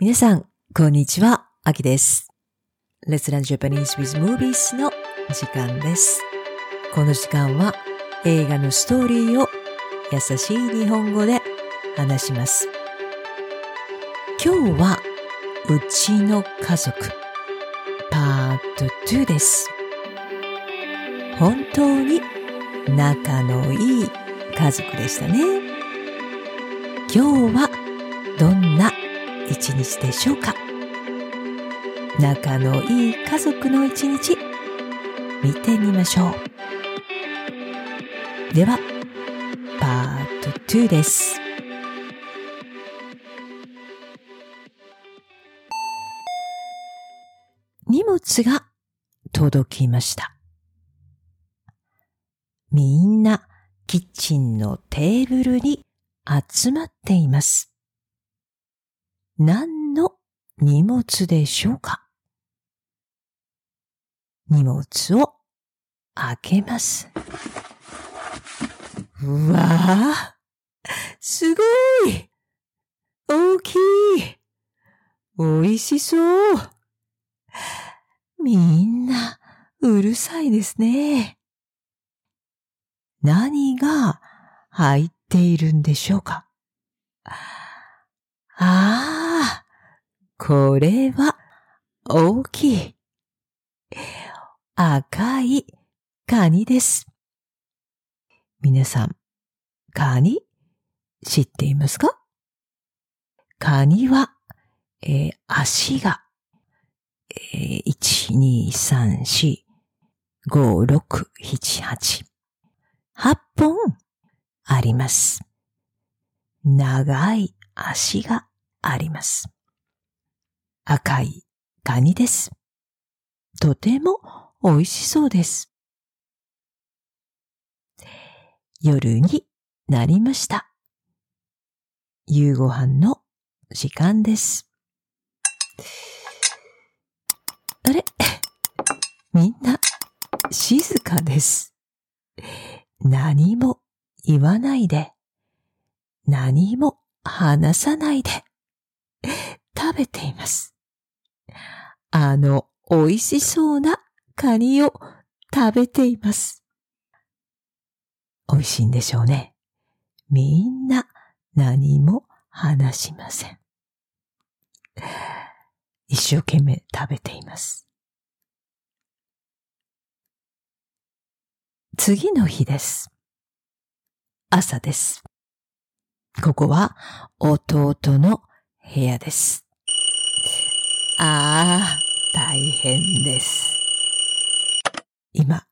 皆さん、こんにちは、あきです。Let's Learn Japanese with Movies の時間です。この時間は映画のストーリーを優しい日本語で話します。今日は、うちの家族、パート2です。本当に仲のいい家族でしたね。今日はどんな一日でしょうか？仲のいい家族の一日見てみましょう。では、パート2です。荷物が届きました。みんなキッチンのテーブルに集まっています。何の荷物でしょうか？荷物を開けます。うわあすごい！大きい！美味しそう！みんなうるさいですね。何が入っているんでしょうか？ああ、これは大きい赤いカニです。皆さん、カニ知っていますか？カニは、えー足が、えー1、2、3、4、5、6、7、8、8本あります。長い足があります。赤いカニです。とても美味しそうです。夜になりました。夕ご飯の時間です。あれ？みんな静かです。何も言わないで。何も話さないで。食べています。あの美味しそうなカニを食べています。美味しいんでしょうね。みんな何も話しません。一生懸命食べています。次の日です。朝です。ここは弟の部屋です。ああ、大変です。今、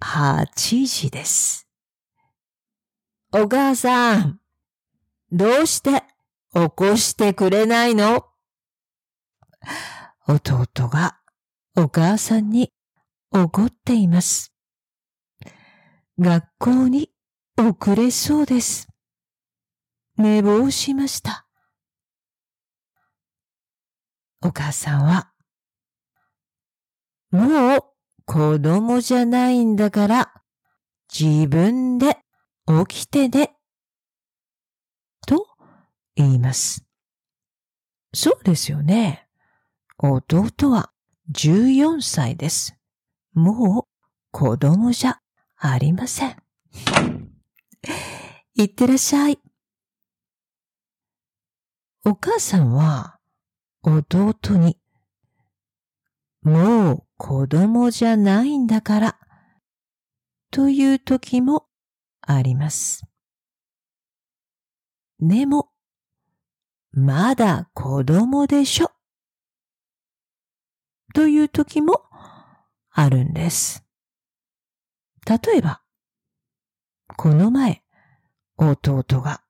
8時です。お母さん、どうして起こしてくれないの？弟がお母さんに怒っています。学校に遅れそうです。寝坊しました。お母さんは、もう子供じゃないんだから自分で起きてね。と言います。そうですよね。弟は14歳です。もう子供じゃありません。いってらっしゃい。お母さんは弟に、もう子供じゃないんだから、という時もあります。でも、まだ子供でしょ、という時もあるんです。例えば、この前、弟が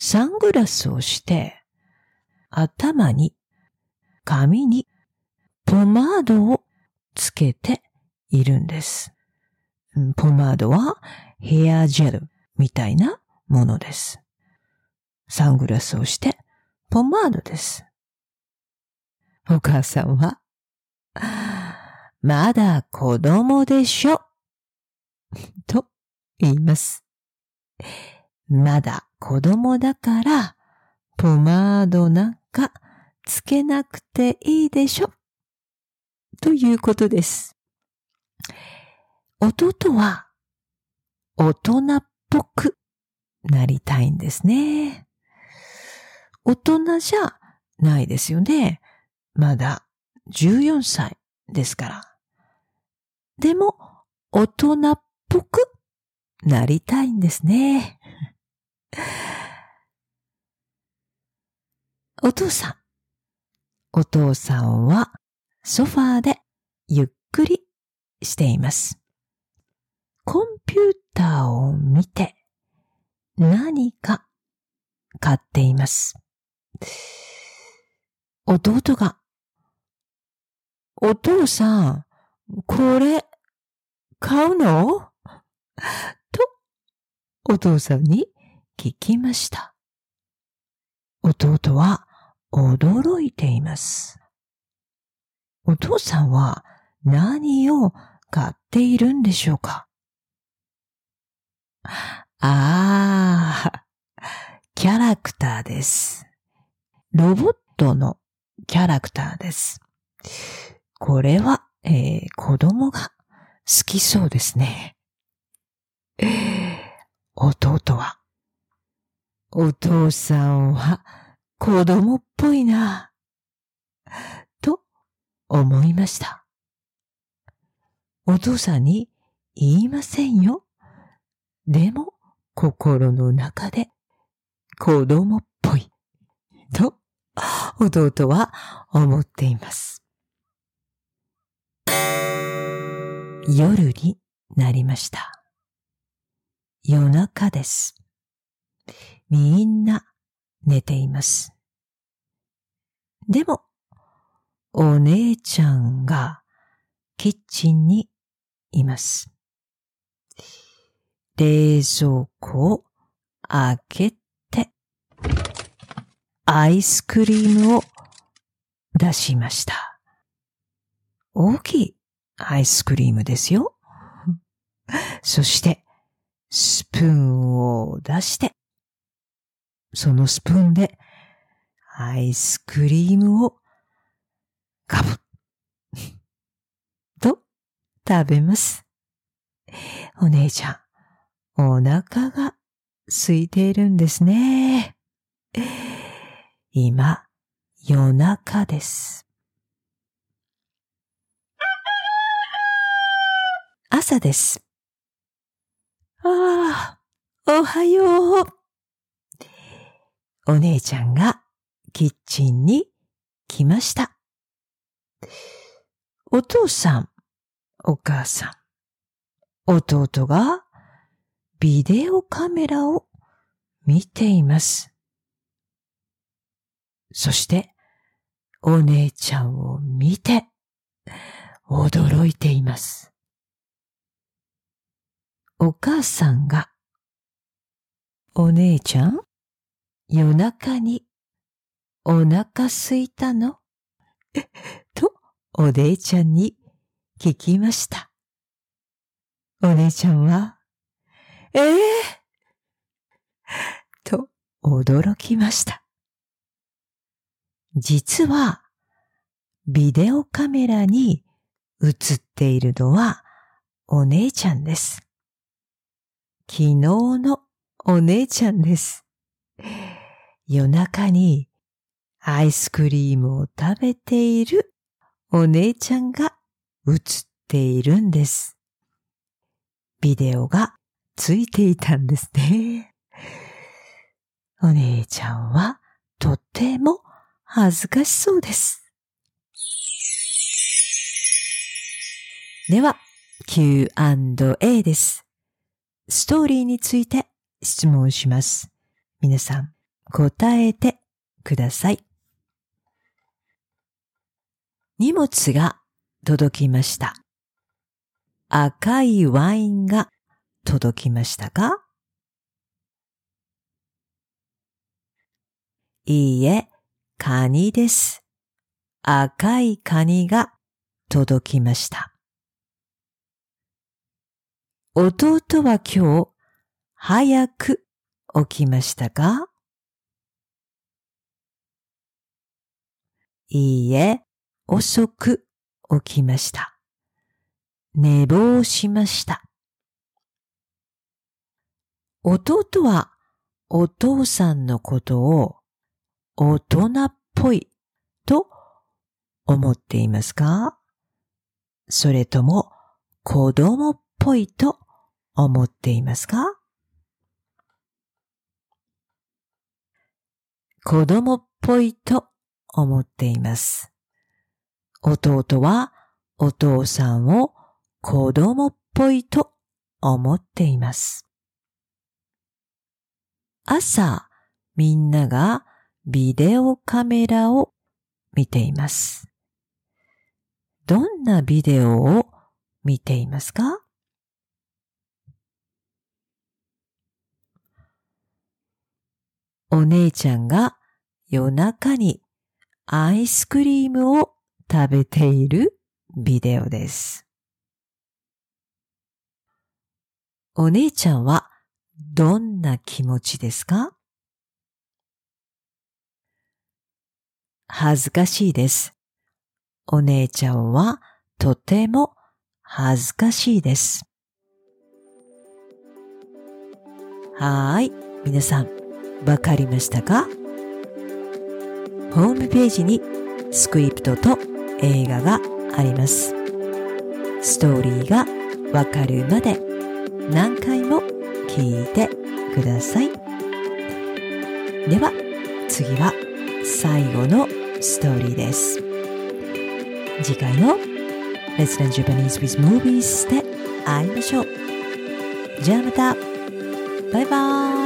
サングラスをして、頭に、髪に、ポマードをつけているんです。ポマードはヘアジェルみたいなものです。サングラスをして、ポマードです。お母さんは、まだ子供でしょ？と言います。まだ子供だから、ポマードなんかつけなくていいでしょ。ということです。弟は大人っぽくなりたいんですね。大人じゃないですよね。まだ14歳ですから。でも、大人っぽくなりたいんですね。お父さん。お父さんはソファーでゆっくりしています。コンピューターを見て何か買っています。弟が、お父さん、これ、買うの？と、お父さんに聞きました。弟は驚いています。お父さんは何を買っているんでしょうか？ああ、キャラクターです。ロボットのキャラクターです。これは、えー、子供が好きそうですね。弟は、お父さんは子供っぽいな、と思いました。お父さんに言いませんよ。でも、心の中で子供っぽい、と弟は思っています。夜になりました。夜中です。みんな寝ています。でも、お姉ちゃんがキッチンにいます。冷蔵庫を開けて、アイスクリームを出しました。大きいアイスクリームですよ。そして、スプーンを出して、そのスプーンでアイスクリームをガブッと食べます。お姉ちゃん、お腹が空いているんですね。今、夜中です。朝です。ああ、おはよう。お姉ちゃんがキッチンに来ました。お父さん、お母さん、弟がビデオカメラを見ています。そして、お姉ちゃんを見て、驚いています。お母さんが、お姉ちゃん夜中にお腹すいたの？とお姉ちゃんに聞きました。お姉ちゃんは、ええー、と驚きました。実は、ビデオカメラに映っているのはお姉ちゃんです。昨日のお姉ちゃんです。夜中にアイスクリームを食べているお姉ちゃんが映っているんです。ビデオがついていたんですね。お姉ちゃんはとても恥ずかしそうです。では、Q&A です。ストーリーについて質問します。皆さん、答えてください。荷物が届きました。赤いワインが届きましたか？いいえ、カニです。赤いカニが届きました。弟は今日早く起きましたか？いいえ、遅く起きました。寝坊しました。弟はお父さんのことを大人っぽいと思っていますか？それとも子供っぽいと思っていますか？子供っぽいと思っています。弟はお父さんを子供っぽいと思っています。朝、みんながビデオカメラを見ています。どんなビデオを見ていますか？お姉ちゃんが夜中にアイスクリームを食べているビデオです。お姉ちゃんはどんな気持ちですか？恥ずかしいです。お姉ちゃんはとても恥ずかしいです。はーい。皆さん、わかりましたか？ホームページにスクリプトと映画があります。ストーリーがわかるまで何回も聞いてください。では、次は最後のストーリーです。次回の Let's Learn Japanese with Movies で会いましょう。じゃあまた。バイバーイ。